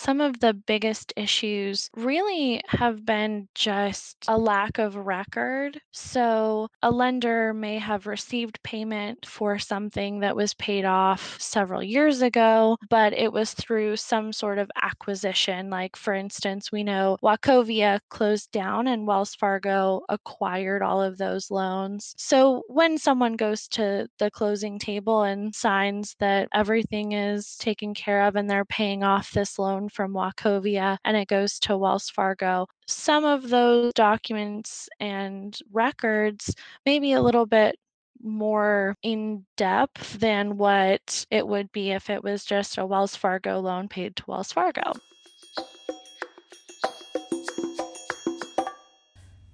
Some of the biggest issues really have been just a lack of record. So, a lender may have received payment for something that was paid off several years ago, but it was through some sort of acquisition. Like, for instance, we know Wachovia closed down and Wells Fargo acquired all of those loans. So, when someone goes to the closing table and signs that everything is taken care of and they're paying off this loan from Wachovia and it goes to Wells Fargo, some of those documents and records may be a little bit more in depth than what it would be if it was just a Wells Fargo loan paid to Wells Fargo.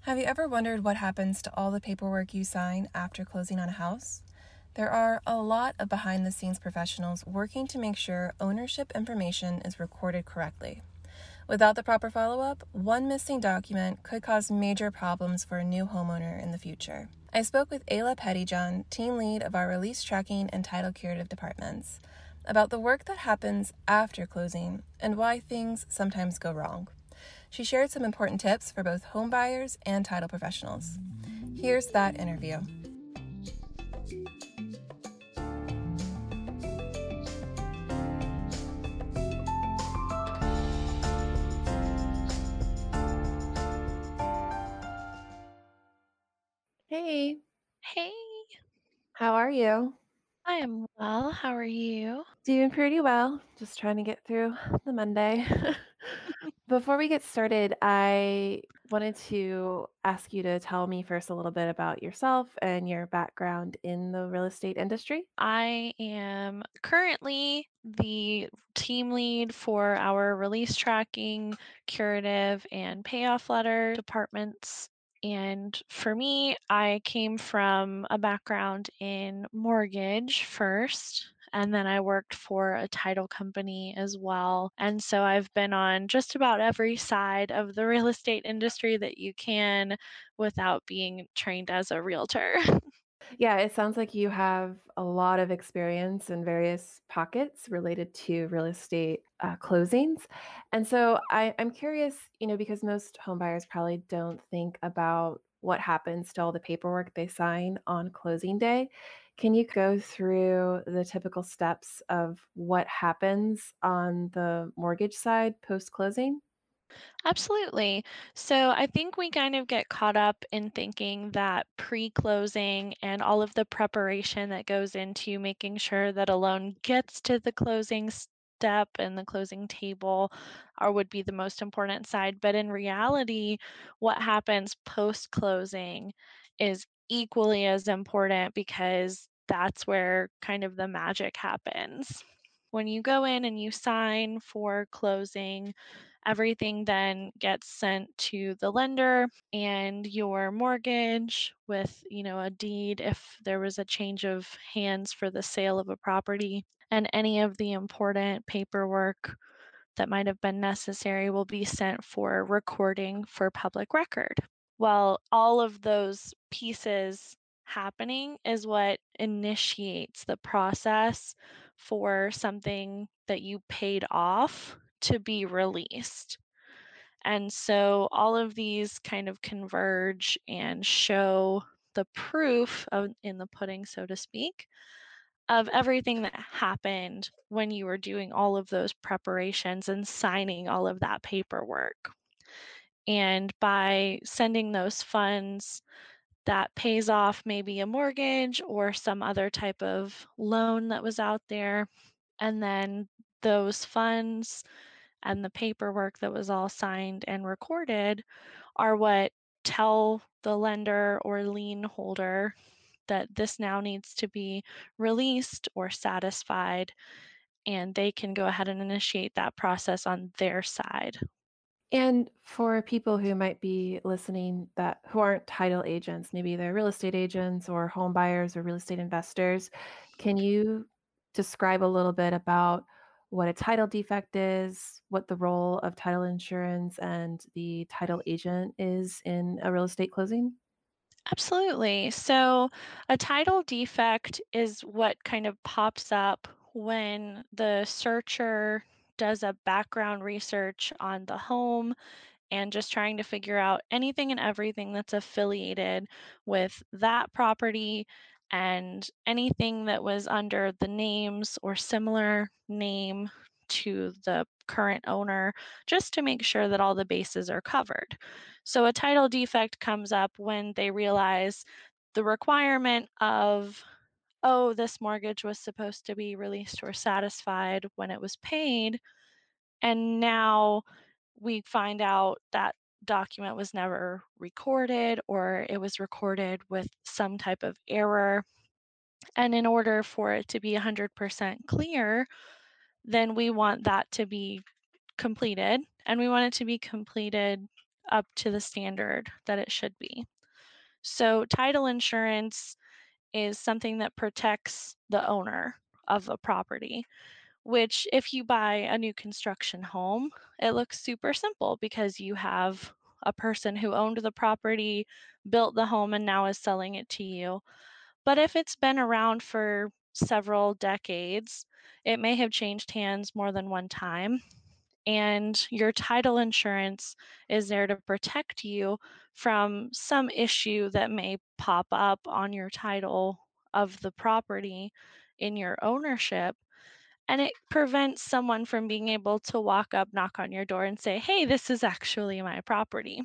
Have you ever wondered what happens to all the paperwork you sign after closing on a house? There are a lot of behind the scenes professionals working to make sure ownership information is recorded correctly. Without the proper follow up, one missing document could cause major problems for a new homeowner in the future. I spoke with Ayla Pettyjohn, team lead of our release tracking and title curative departments, about the work that happens after closing and why things sometimes go wrong. She shared some important tips for both homebuyers and title professionals. Here's that interview. Hey, Hey, how are you? I am well. How are you? Doing pretty well. Just trying to get through the Monday. Before we get started, I wanted to ask you to tell me first a little bit about yourself and your background in the real estate industry. I am currently the team lead for our release tracking, curative, and payoff letter departments. And for me, I came from a background in mortgage first, and then I worked for a title company as well. And so I've been on just about every side of the real estate industry that you can without being trained as a realtor. Yeah, it sounds like you have a lot of experience in various pockets related to real estate uh, closings. And so I, I'm curious, you know, because most home buyers probably don't think about what happens to all the paperwork they sign on closing day. Can you go through the typical steps of what happens on the mortgage side post closing? Absolutely. So I think we kind of get caught up in thinking that pre closing and all of the preparation that goes into making sure that a loan gets to the closing step and the closing table are would be the most important side. But in reality, what happens post closing is equally as important because that's where kind of the magic happens. When you go in and you sign for closing, Everything then gets sent to the lender and your mortgage with, you know, a deed if there was a change of hands for the sale of a property. And any of the important paperwork that might have been necessary will be sent for recording for public record. Well, all of those pieces happening is what initiates the process for something that you paid off to be released. And so all of these kind of converge and show the proof of, in the pudding, so to speak, of everything that happened when you were doing all of those preparations and signing all of that paperwork. And by sending those funds, that pays off maybe a mortgage or some other type of loan that was out there. And then those funds and the paperwork that was all signed and recorded are what tell the lender or lien holder that this now needs to be released or satisfied, and they can go ahead and initiate that process on their side. And for people who might be listening that who aren't title agents, maybe they're real estate agents or home buyers or real estate investors, can you describe a little bit about what a title defect is, what the role of title insurance and the title mm. agent is in a real estate closing? Absolutely. So, a title defect is what kind of pops up when the searcher does a background research on the home and just trying to figure out anything and everything that's affiliated with that property and anything that was under the names or similar name to the current owner, just to make sure that all the bases are covered. So a title defect comes up when they realize the requirement of, oh, this mortgage was supposed to be released or satisfied when it was paid. And now we find out that document was never recorded or it was recorded with some type of error. And in order for it to be 100% clear, then we want that to be completed and we want it to be completed up to the standard that it should be. So, title insurance is something that protects the owner of a property which if you buy a new construction home, it looks super simple because you have a person who owned the property, built the home, and now is selling it to you. But if it's been around for several decades, it may have changed hands more than one time. And your title insurance is there to protect you from some issue that may pop up on your title of the property in your ownership and it prevents someone from being able to walk up, knock on your door, and say, Hey, this is actually my property.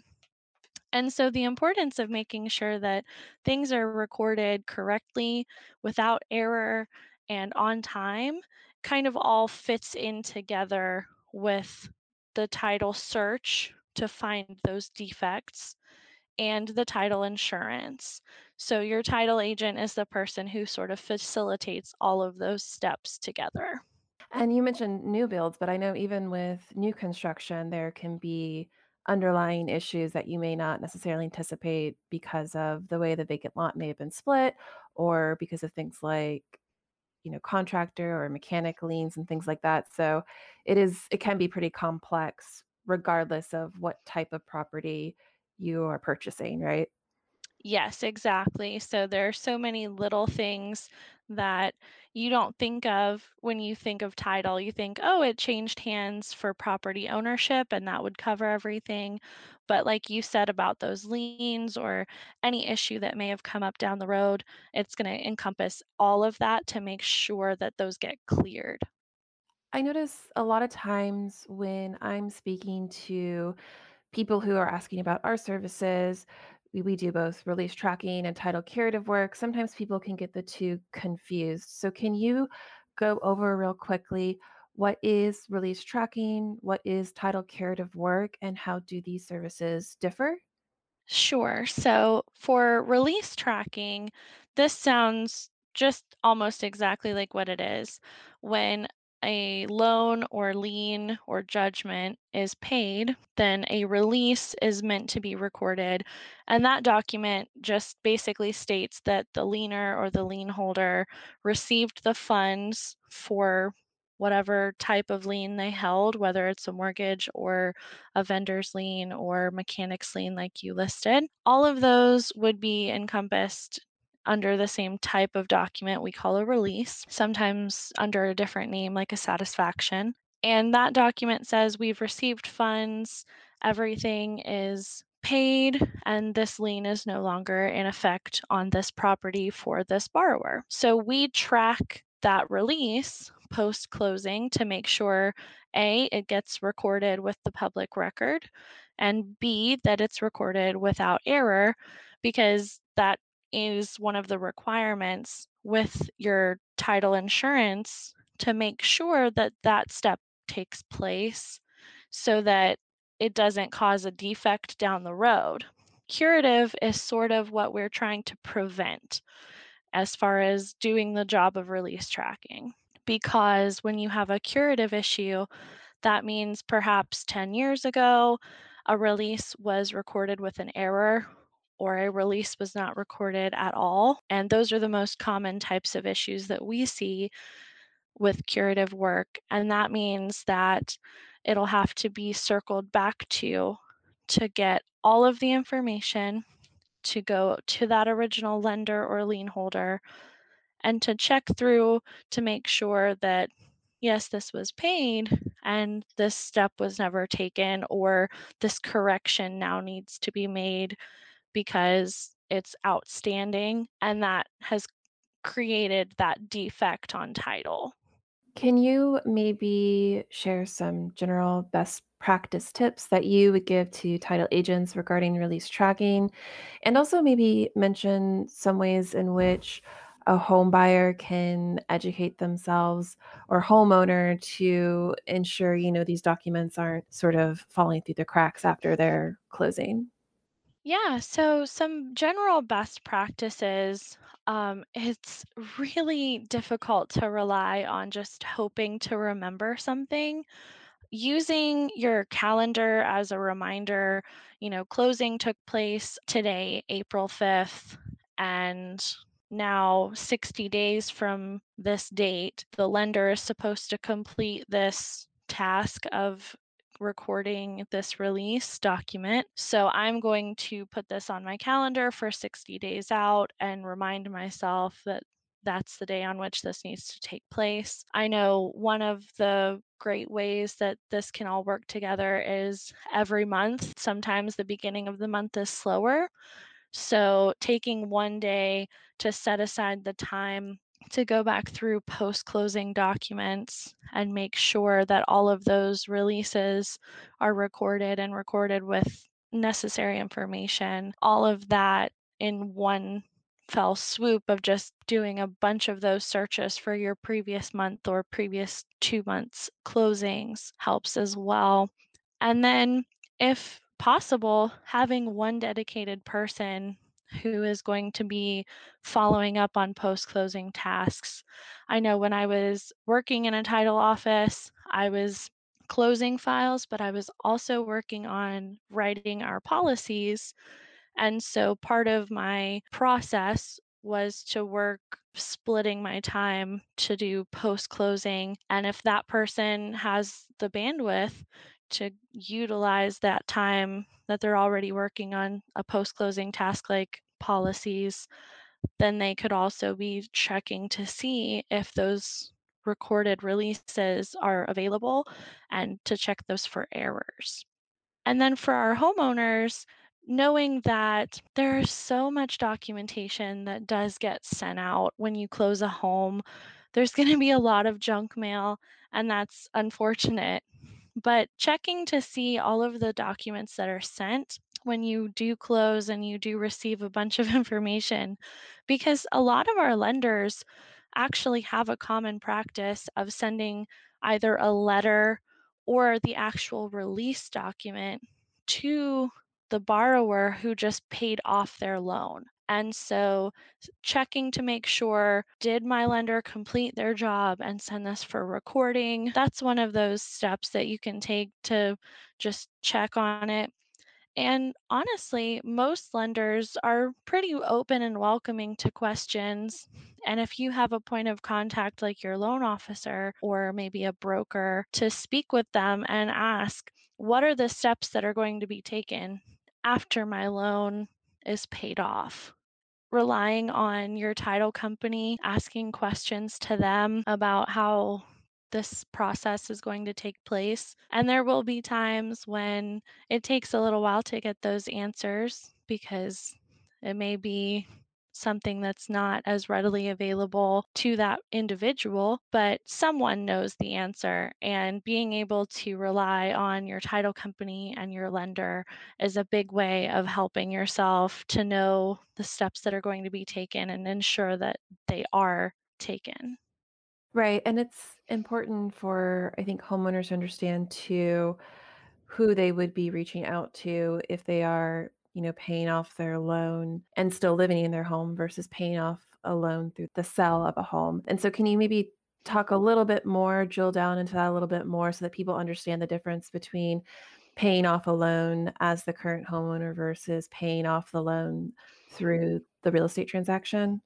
And so, the importance of making sure that things are recorded correctly, without error, and on time kind of all fits in together with the title search to find those defects and the title insurance. So, your title agent is the person who sort of facilitates all of those steps together. And you mentioned new builds, but I know even with new construction, there can be underlying issues that you may not necessarily anticipate because of the way the vacant lot may have been split or because of things like, you know, contractor or mechanic liens and things like that. So it is it can be pretty complex regardless of what type of property you are purchasing, right? Yes, exactly. So there are so many little things that you don't think of when you think of title. You think, oh, it changed hands for property ownership and that would cover everything. But like you said about those liens or any issue that may have come up down the road, it's going to encompass all of that to make sure that those get cleared. I notice a lot of times when I'm speaking to people who are asking about our services. We, we do both release tracking and title curative work. Sometimes people can get the two confused. So, can you go over real quickly what is release tracking, what is title curative work, and how do these services differ? Sure. So for release tracking, this sounds just almost exactly like what it is. When a loan or lien or judgment is paid, then a release is meant to be recorded. And that document just basically states that the lienor or the lien holder received the funds for whatever type of lien they held, whether it's a mortgage or a vendor's lien or mechanic's lien, like you listed. All of those would be encompassed under the same type of document we call a release, sometimes under a different name like a satisfaction. And that document says we've received funds, everything is paid, and this lien is no longer in effect on this property for this borrower. So we track that release post closing to make sure A, it gets recorded with the public record, and B, that it's recorded without error because that is one of the requirements with your title insurance to make sure that that step takes place so that it doesn't cause a defect down the road. Curative is sort of what we're trying to prevent as far as doing the job of release tracking. Because when you have a curative issue, that means perhaps 10 years ago, a release was recorded with an error or a release was not recorded at all. And those are the most common types of issues that we see with curative work. And that means that it'll have to be circled back to to get all of the information to go to that original lender or lien holder and to check through to make sure that yes, this was paid and this step was never taken, or this correction now needs to be made because it's outstanding, and that has created that defect on title. Can you maybe share some general best practice tips that you would give to title agents regarding release tracking? And also maybe mention some ways in which a home buyer can educate themselves or homeowner to ensure, you know, these documents aren't sort of falling through the cracks after their closing? Yeah, so some general best practices. Um, it's really difficult to rely on just hoping to remember something. Using your calendar as a reminder, you know, closing took place today, April 5th, and now 60 days from this date, the lender is supposed to complete this task of recording this release document. So I'm going to put this on my calendar for 60 days out and remind myself that that's the day on which this needs to take place. I know one of the great ways that this can all work together is every month. Sometimes the beginning of the month is slower. So taking one day to set aside the time to go back through post closing documents and make sure that all of those releases are recorded and recorded with necessary information. All of that in one fell swoop of just doing a bunch of those searches for your previous month or previous two months closings helps as well. And then, if possible, having one dedicated person who is going to be following up on post closing tasks. I know when I was working in a title office, I was closing files, but I was also working on writing our policies and so part of my process was to work splitting my time to do post closing. And if that person has the bandwidth to utilize that time that they're already working on a post closing task like policies, then they could also be checking to see if those recorded releases are available and to check those for errors. And then for our homeowners, knowing that there's so much documentation that does get sent out when you close a home, there's going to be a lot of junk mail, and that's unfortunate. But checking to see all of the documents that are sent when you do close and you do receive a bunch of information, because a lot of our lenders actually have a common practice of sending either a letter or the actual release document to the borrower who just paid off their loan. And so checking to make sure did my lender complete their job and send this for recording? That's one of those steps that you can take to just check on it. And honestly, most lenders are pretty open and welcoming to questions. And if you have a point of contact like your loan officer or maybe a broker to speak with them and ask, what are the steps that are going to be taken after my loan is paid off? Relying on your title company, asking questions to them about how this process is going to take place. And there will be times when it takes a little while to get those answers because it may be something that's not as readily available to that individual, but someone knows the answer. And being able to rely on your title company and your lender is a big way of helping yourself to know the steps that are going to be taken and ensure that they are taken. Right, and it's important for, I think, homeowners to understand too, who they would be reaching out to if they are, you know, paying off their loan and still living in their home versus paying off a loan through the sale of a home. And so can you maybe talk a little bit more, drill down into that a little bit more so that people understand the difference between paying off a loan as the current homeowner versus paying off the loan through the real estate transaction?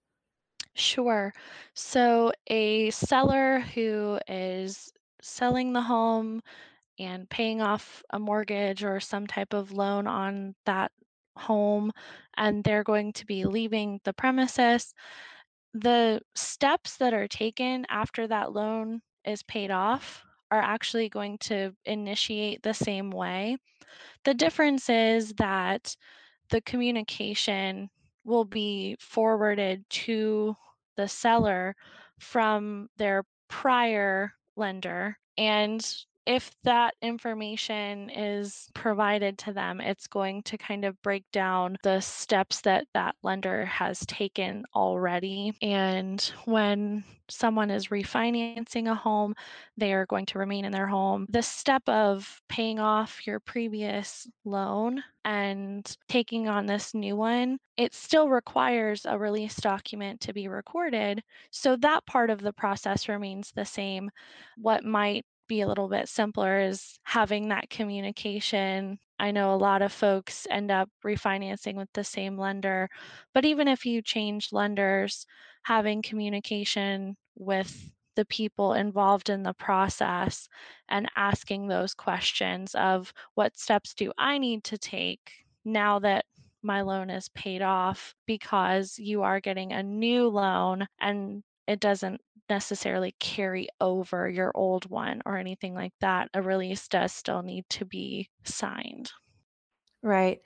Sure. So, a seller who is selling the home and paying off a mortgage or some type of loan on that home, and they're going to be leaving the premises. The steps that are taken after that loan is paid off are actually going to initiate the same way. The difference is that the communication will be forwarded to the seller from their prior lender. And if that information is provided to them, it's going to kind of break down the steps that that lender has taken already. And when someone is refinancing a home, they are going to remain in their home. The step of paying off your previous loan and taking on this new one, it still requires a release document to be recorded. So that part of the process remains the same. What might be a little bit simpler is having that communication. I know a lot of folks end up refinancing with the same lender, but even if you change lenders, having communication with the people involved in the process and asking those questions of what steps do I need to take now that my loan is paid off because you are getting a new loan and it doesn't necessarily carry over your old one or anything like that. A release does still need to be signed. Right.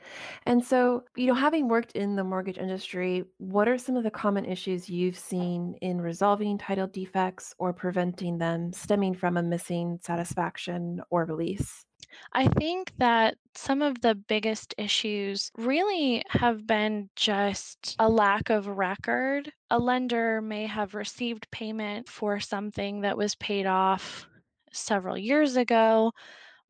And so, you know, having worked in the mortgage industry, what are some of the common issues you've seen in resolving title defects or preventing them stemming from a missing satisfaction or release? I think that some of the biggest issues really have been just a lack of record. A lender may have received payment for something that was paid off several years ago,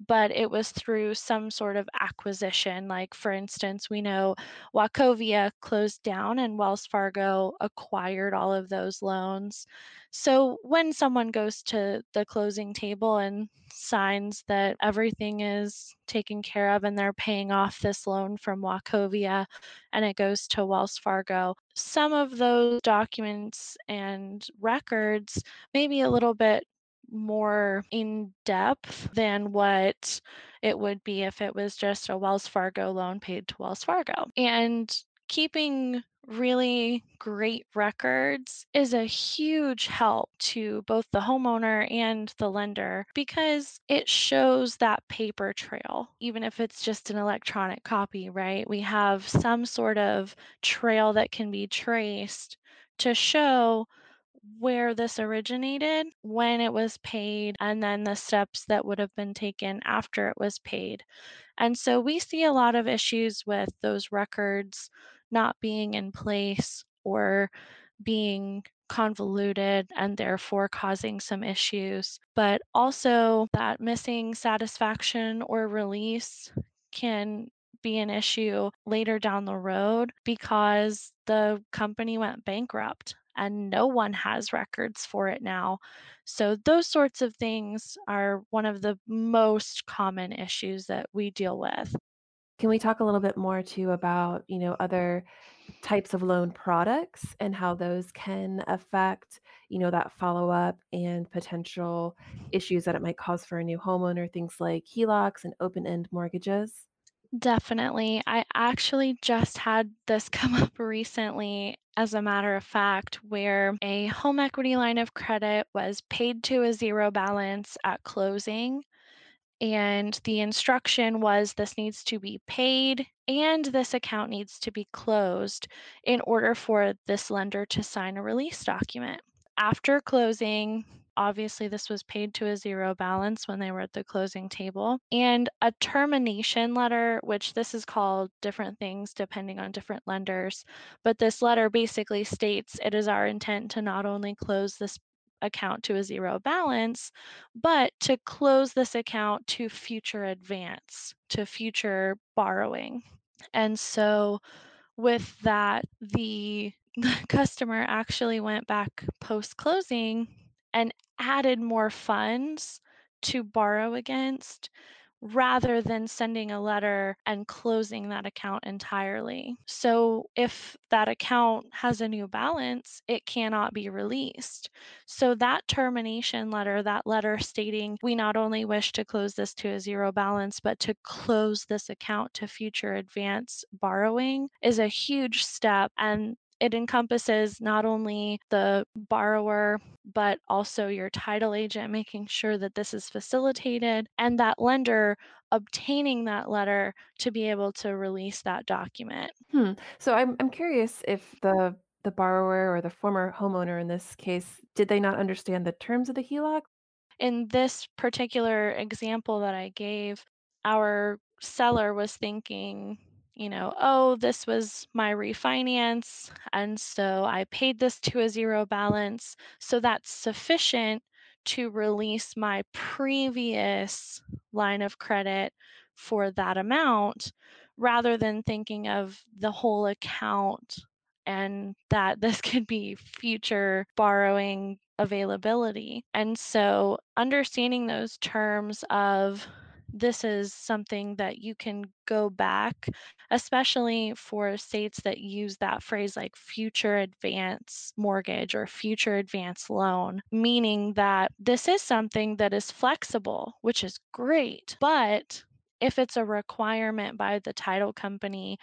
but it was through some sort of acquisition. Like, for instance, we know Wachovia closed down and Wells Fargo acquired all of those loans. So, when someone goes to the closing table and signs that everything is taken care of and they're paying off this loan from Wachovia and it goes to Wells Fargo, some of those documents and records may be a little bit more in depth than what it would be if it was just a Wells Fargo loan paid to Wells Fargo. And keeping really great records is a huge help to both the homeowner and the lender because it shows that paper trail, even if it's just an electronic copy, right? We have some sort of trail that can be traced to show where this originated, when it was paid, and then the steps that would have been taken after it was paid. And so we see a lot of issues with those records not being in place or being convoluted and therefore causing some issues. But also, that missing satisfaction or release can be an issue later down the road because the company went bankrupt and no one has records for it now. So, those sorts of things are one of the most common issues that we deal with. Can we talk a little bit more too about, you know, other types of loan products and how those can affect, you know, that follow-up and potential issues that it might cause for a new homeowner, things like HELOCs and open-end mortgages? Definitely. I actually just had this come up recently, as a matter of fact, where a home equity line of credit was paid to a zero balance at closing. And the instruction was this needs to be paid and this account needs to be closed in order for this lender to sign a release document. After closing, obviously this was paid to a zero balance when they were at the closing table, and a termination letter, which this is called different things depending on different lenders, but this letter basically states it is our intent to not only close this account to a zero balance, but to close this account to future advance, to future borrowing. And so with that, the customer actually went back post-closing and added more funds to borrow against rather than sending a letter and closing that account entirely. So if that account has a new balance, it cannot be released. So that termination letter, that letter stating we not only wish to close this to a zero balance, but to close this account to future advance borrowing is a huge step. And It encompasses not only the borrower, but also your title agent, making sure that this is facilitated, and that lender obtaining that letter to be able to release that document. Hmm. So I'm I'm curious if the the borrower or the former homeowner in this case, did they not understand the terms of the HELOC? In this particular example that I gave, our seller was thinking, you know, "Oh, this was my refinance, and so I paid this to a 0 balance, so that's sufficient to release my previous line of credit for that amount," rather than thinking of the whole account and that this could be future borrowing availability. And so understanding those terms of this is something that you can go back, especially for states that use that phrase like future advance mortgage or future advance loan, meaning that this is something that is flexible, which is great. But if it's a requirement by the title company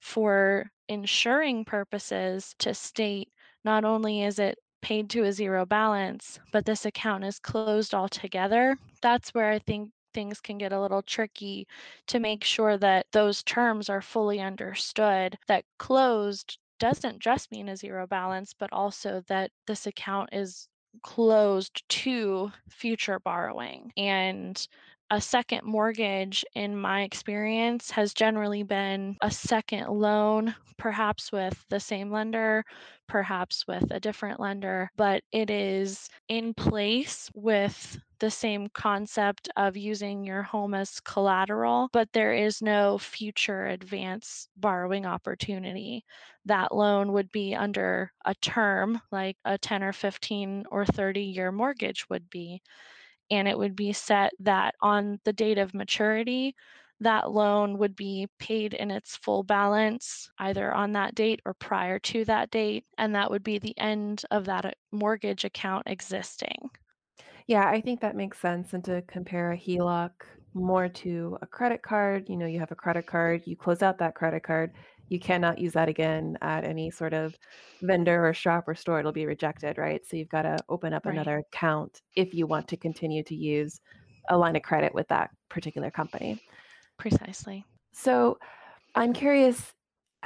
for insuring purposes to state not only is it paid to a zero balance, but this account is closed altogether, that's where I think things can get a little tricky to make sure that those terms are fully understood. That closed doesn't just mean a zero balance, but also that this account is closed to future borrowing. And a second mortgage, in my experience, has generally been a second loan, perhaps with the same lender, perhaps with a different lender, but it is in place with the same concept of using your home as collateral, but there is no future advance borrowing opportunity. That loan would be under a term like a 10 or 15 or 30 year mortgage would be and it would be set that on the date of maturity, that loan would be paid in its full balance either on that date or prior to that date, and that would be the end of that uh, mortgage account existing. Yeah, I think that makes sense, and to compare a HELOC more to a credit card, you know, you have a credit card, you close out that credit card, you cannot use that again at any sort of vendor or shop or store, it'll be rejected, right? So you've gotta open up Right, another account if you want to continue to use a line of credit with that particular company. precisely. So I'm curious,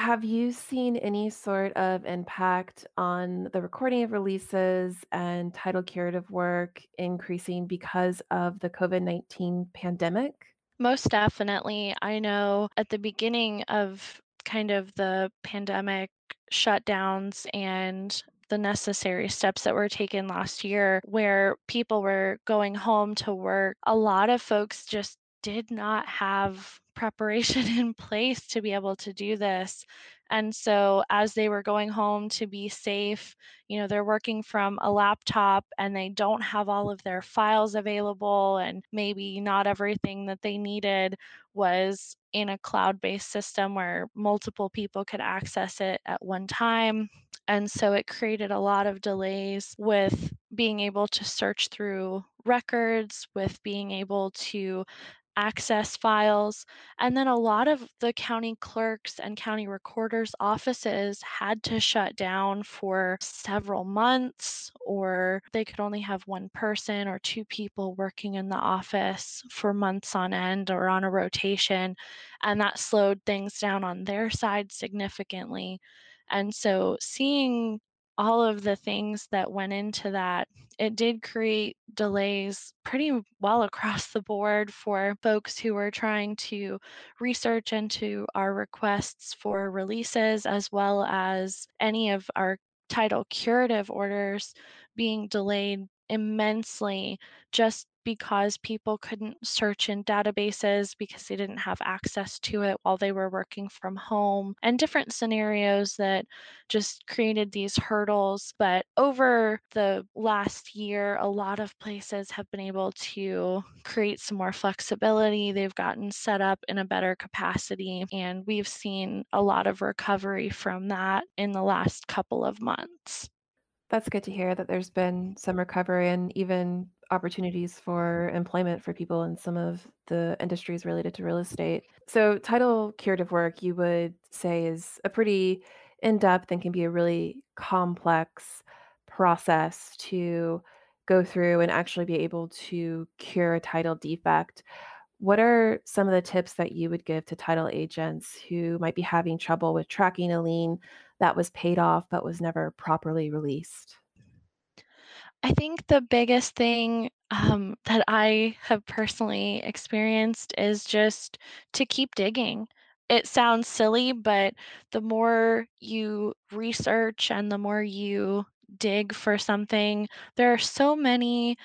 have you seen any sort of impact on the recording of releases and title curative work increasing because of the COVID-19 pandemic? Most definitely. I know at the beginning of kind of the pandemic shutdowns and the necessary steps that were taken last year, where people were going home to work, a lot of folks just did not have preparation in place to be able to do this. And so, as they were going home to be safe, you know, they're working from a laptop and they don't have all of their files available, and maybe not everything that they needed was in a cloud based system where multiple people could access it at one time. And so it created a lot of delays with being able to search through records, with being able to access files. And then a lot of the county clerks and county recorders' offices had to shut down for several months, or they could only have one person or two people working in the office for months on end or on a rotation. And that slowed things down on their side significantly. And so seeing all of the things that went into that, it did create delays pretty well across the board for folks who were trying to research into our requests for releases, as well as any of our title curative orders being delayed immensely just because people couldn't search in databases because they didn't have access to it while they were working from home, and different scenarios that just created these hurdles. But over the last year, a lot of places have been able to create some more flexibility. They've gotten set up in a better capacity, and we've seen a lot of recovery from that in the last couple of months. That's good to hear that there's been some recovery and even opportunities for employment for people in some of the industries related to real estate. So, title curative work, you would say, is a pretty in depth and can be a really complex process to go through and actually be able to cure a title defect. What are some of the tips that you would give to title agents who might be having trouble with tracking a lien that was paid off but was never properly released? I think the biggest thing, um, that I have personally experienced is just to keep digging. It sounds silly, but the more you research and the more you dig for something, there are so many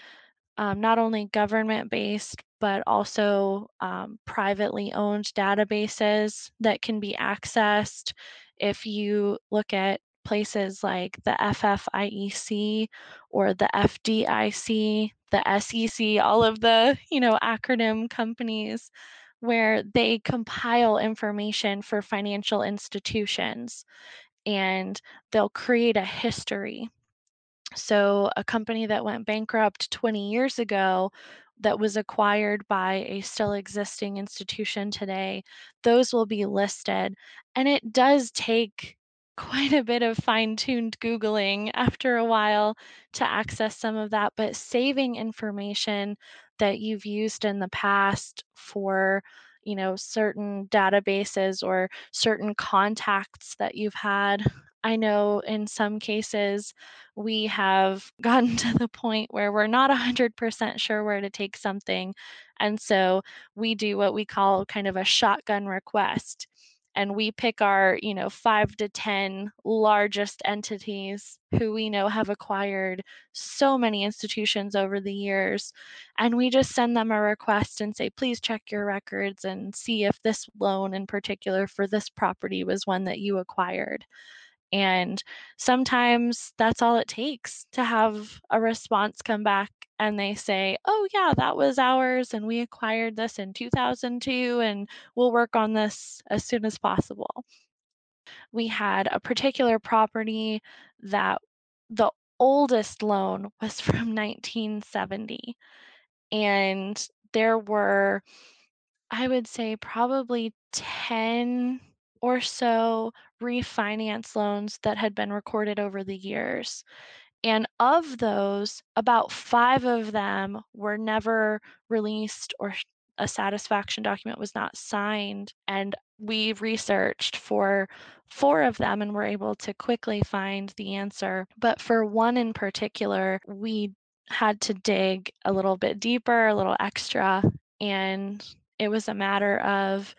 um, not only government-based, but also um, privately owned databases that can be accessed. If you look at places like the FFIEC or the FDIC, the SEC, all of the, you know, acronym companies where they compile information for financial institutions and they'll create a history. So, a company that went bankrupt 20 years ago that was acquired by a still existing institution today, those will be listed. And it does take quite a bit of fine-tuned Googling after a while to access some of that, but saving information that you've used in the past for, you know, certain databases or certain contacts that you've had. I know in some cases we have gotten to the point where we're not 100% sure where to take something. And so we do what we call kind of a shotgun request. And we pick our, you know, five to 10 largest entities who we know have acquired so many institutions over the years. And we just send them a request and say, please check your records and see if this loan in particular for this property was one that you acquired. And sometimes that's all it takes to have a response come back and they say, "Oh, yeah, that was ours, and we acquired this in 2002, and we'll work on this as soon as possible." We had a particular property that the oldest loan was from 1970, and there were I would say probably 10 or so refinance loans that had been recorded over the years. And of those, about 5 of them were never released or a satisfaction document was not signed, and we researched for 4 of them and were able to quickly find the answer. But for one in particular, we had to dig a little bit deeper, a little extra, and it was a matter of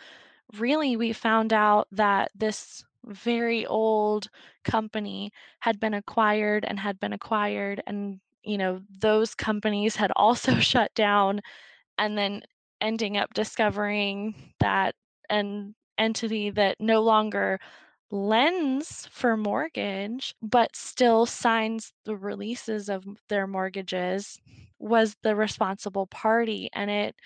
really we found out that this very old company had been acquired and had been acquired and you know those companies had also shut down and then ending up discovering that an entity that no longer lends for mortgage but still signs the releases of their mortgages was the responsible party and it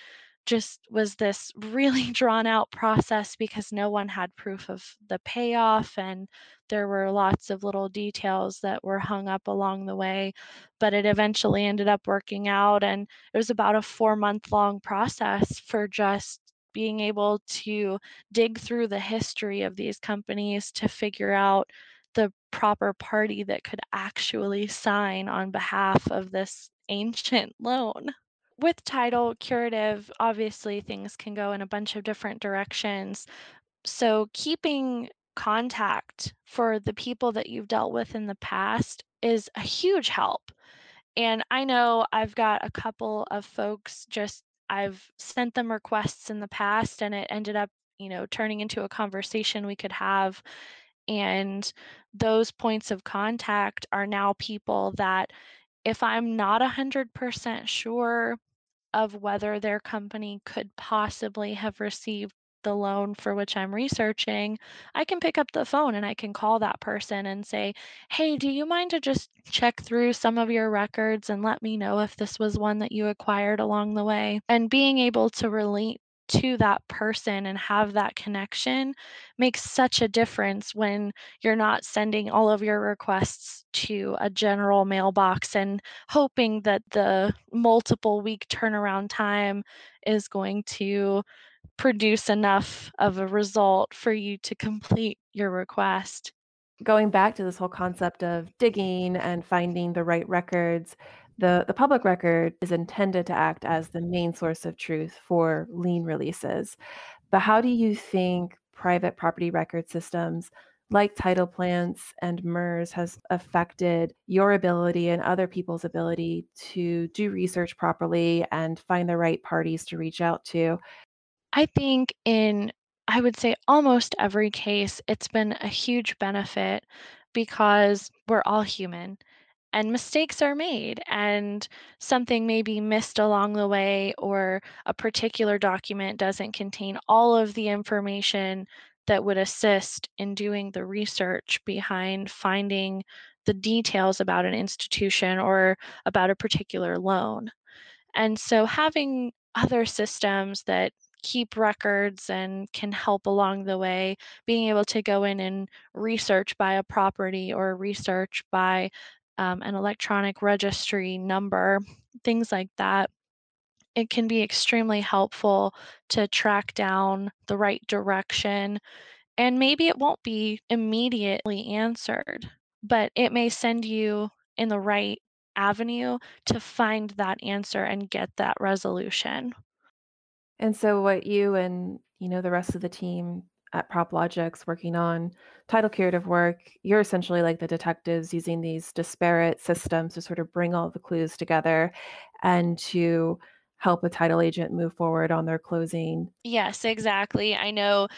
just was this really drawn out process because no one had proof of the payoff and there were lots of little details that were hung up along the way but it eventually ended up working out and it was about a 4 month long process for just being able to dig through the history of these companies to figure out the proper party that could actually sign on behalf of this ancient loan. With title curative, obviously things can go in a bunch of different directions. So keeping contact for the people that you've dealt with in the past is a huge help. And I know I've got a couple of folks just I've sent them requests in the past and it ended up, you know, turning into a conversation we could have. And those points of contact are now people that if I'm not 100% sure of whether their company could possibly have received the loan for which I'm researching, I can pick up the phone and I can call that person and say, "Hey, do you mind to just check through some of your records and let me know if this was one that you acquired along the way?" And being able to relate to that person and have that connection makes such a difference when you're not sending all of your requests to a general mailbox and hoping that the multiple week turnaround time is going to produce enough of a result for you to complete your request. going back to this whole concept of digging and finding the right records, the, the public record is intended to act as the main source of truth for lien releases. But how do you think private property record systems like title plants and MERS has affected your ability and other people's ability to do research properly and find the right parties to reach out to? I think in, I would say, almost every case, it's been a huge benefit because we're all human and mistakes are made, and something may be missed along the way, or a particular document doesn't contain all of the information that would assist in doing the research behind finding the details about an institution or about a particular loan. And so having other systems that keep records and can help along the way, being able to go in and research by a property or research by um, an electronic registry number, things like that. It can be extremely helpful to track down the right direction and maybe it won't be immediately answered, but it may send you in the right avenue to find that answer and get that resolution. And so what you and, you know, the rest of the team at PropLogix working on title curative work, you're essentially like the detectives using these disparate systems to sort of bring all the clues together and to help a title agent move forward on their closing. Yes, exactly. I know,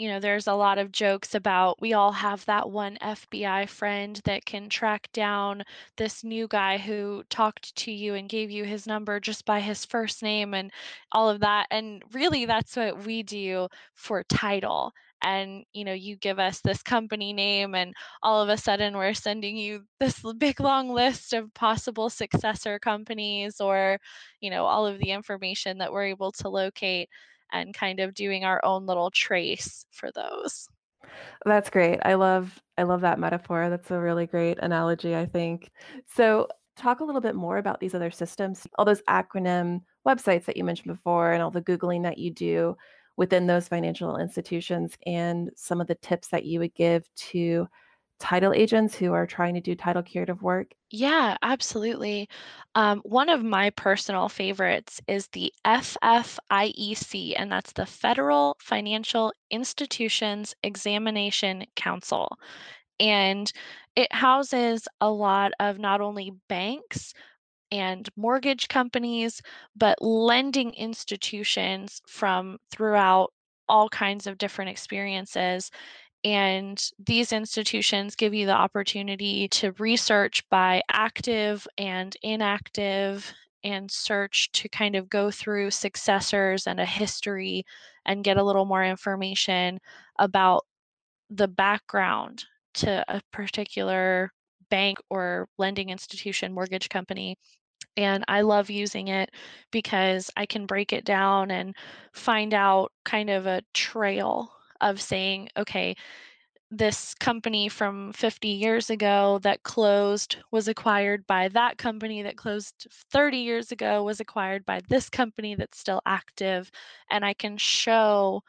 you know, there's a lot of jokes about we all have that one FBI friend that can track down this new guy who talked to you and gave you his number just by his first name and all of that. And really, that's what we do for title. And, you know, you give us this company name, and all of a sudden we're sending you this big long list of possible successor companies or, you know, all of the information that we're able to locate and kind of doing our own little trace for those. That's great. I love I love that metaphor. That's a really great analogy, I think. So, talk a little bit more about these other systems, all those acronym websites that you mentioned before and all the googling that you do within those financial institutions and some of the tips that you would give to title agents who are trying to do title curative work. Yeah, absolutely. Um, one of my personal favorites is the FFIEC, and that's the Federal Financial Institutions Examination Council. And it houses a lot of not only banks and mortgage companies, but lending institutions from throughout all kinds of different experiences and these institutions give you the opportunity to research by active and inactive and search to kind of go through successors and a history and get a little more information about the background to a particular bank or lending institution, mortgage company. And I love using it because I can break it down and find out kind of a trail of saying, okay, this company from 50 years ago that closed was acquired by that company that closed 30 years ago was acquired by this company that's still active and I can show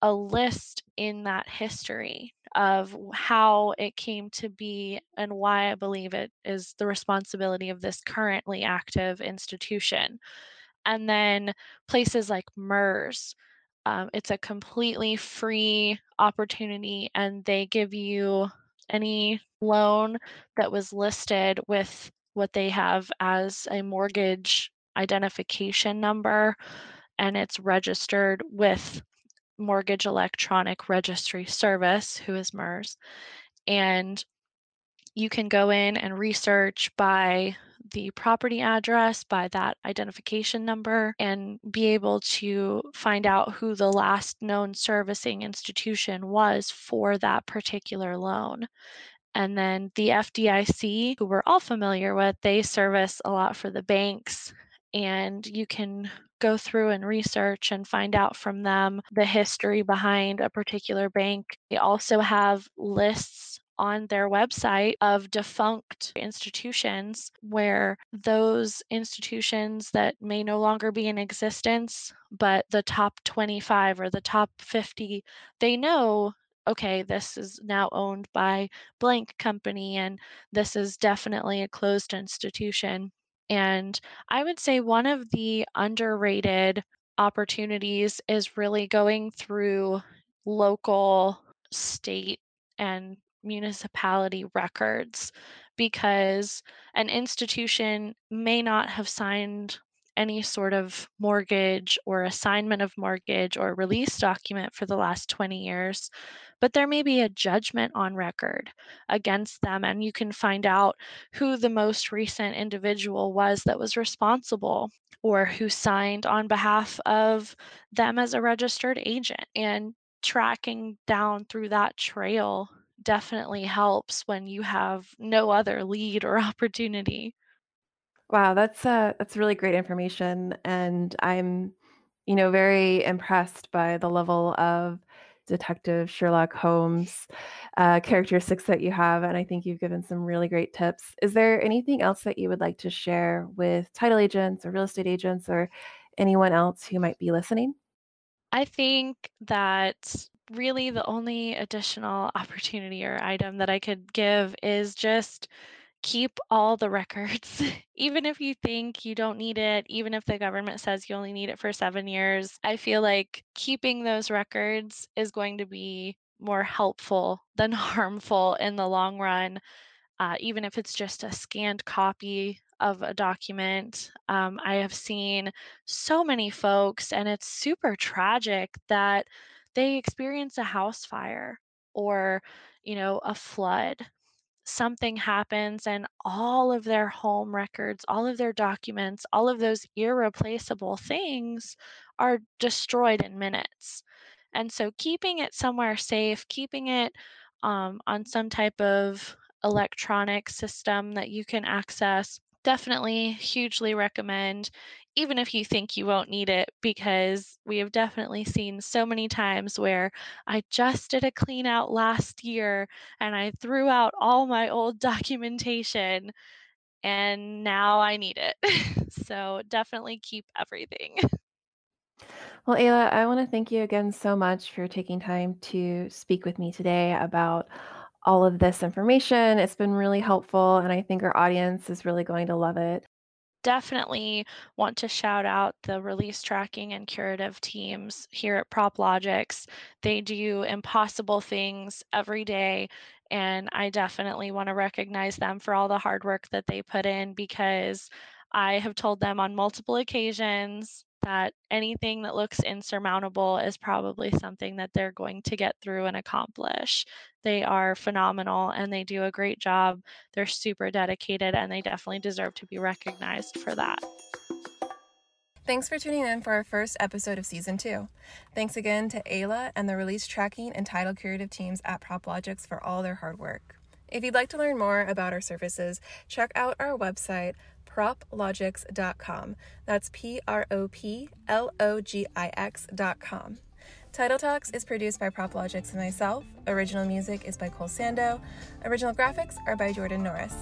a list in that history of how it came to be and why I believe it is the responsibility of this currently active institution. And then places like MERS, um, it's a completely free opportunity, and they give you any loan that was listed with what they have as a mortgage identification number, and it's registered with Mortgage Electronic Registry Service, who is MERS. And you can go in and research by the property address, by that identification number, and be able to find out who the last known servicing institution was for that particular loan. And then the FDIC, who we're all familiar with, they service a lot for the banks. And you can go through and research and find out from them the history behind a particular bank. They also have lists on their website of defunct institutions where those institutions that may no longer be in existence, but the top 25 or the top 50, they know okay, this is now owned by blank company and this is definitely a closed institution. And I would say one of the underrated opportunities is really going through local, state, and municipality records because an institution may not have signed any sort of mortgage or assignment of mortgage or release document for the last 20 years, but there may be a judgment on record against them, and you can find out who the most recent individual was that was responsible or who signed on behalf of them as a registered agent. And tracking down through that trail definitely helps when you have no other lead or opportunity. Wow, that's uh that's really great information and I'm you know very impressed by the level of detective Sherlock Holmes uh, characteristics that you have and I think you've given some really great tips. Is there anything else that you would like to share with title agents or real estate agents or anyone else who might be listening? I think that really the only additional opportunity or item that I could give is just keep all the records. even if you think you don't need it, even if the government says you only need it for seven years, I feel like keeping those records is going to be more helpful than harmful in the long run uh, even if it's just a scanned copy of a document. Um, I have seen so many folks, and it's super tragic that they experience a house fire or, you know, a flood. Something happens, and all of their home records, all of their documents, all of those irreplaceable things are destroyed in minutes. And so, keeping it somewhere safe, keeping it um, on some type of electronic system that you can access. Definitely hugely recommend, even if you think you won't need it, because we have definitely seen so many times where I just did a clean out last year and I threw out all my old documentation and now I need it. so definitely keep everything. Well, Ayla, I want to thank you again so much for taking time to speak with me today about all of this information. It's been really helpful, and I think our audience is really going to love it. definitely want to shout out the release tracking and curative teams here at PropLogix. They do impossible things every day, and I definitely want to recognize them for all the hard work that they put in because I have told them on multiple occasions that anything that looks insurmountable is probably something that they're going to get through and accomplish. They are phenomenal and they do a great job they're super dedicated and they definitely deserve to be recognized for that. Thanks for tuning in for our first episode of season two. Thanks again to Ayla and the release tracking and title curative teams at PropLogix for all their hard work. If you'd like to learn more about our services, check out our website, proplogix.com. That's P R O P L O G I X.com. Title Talks is produced by PropLogix and myself. Original music is by Cole Sando. Original graphics are by Jordan Norris.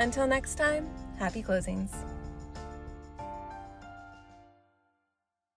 Until next time, happy closings.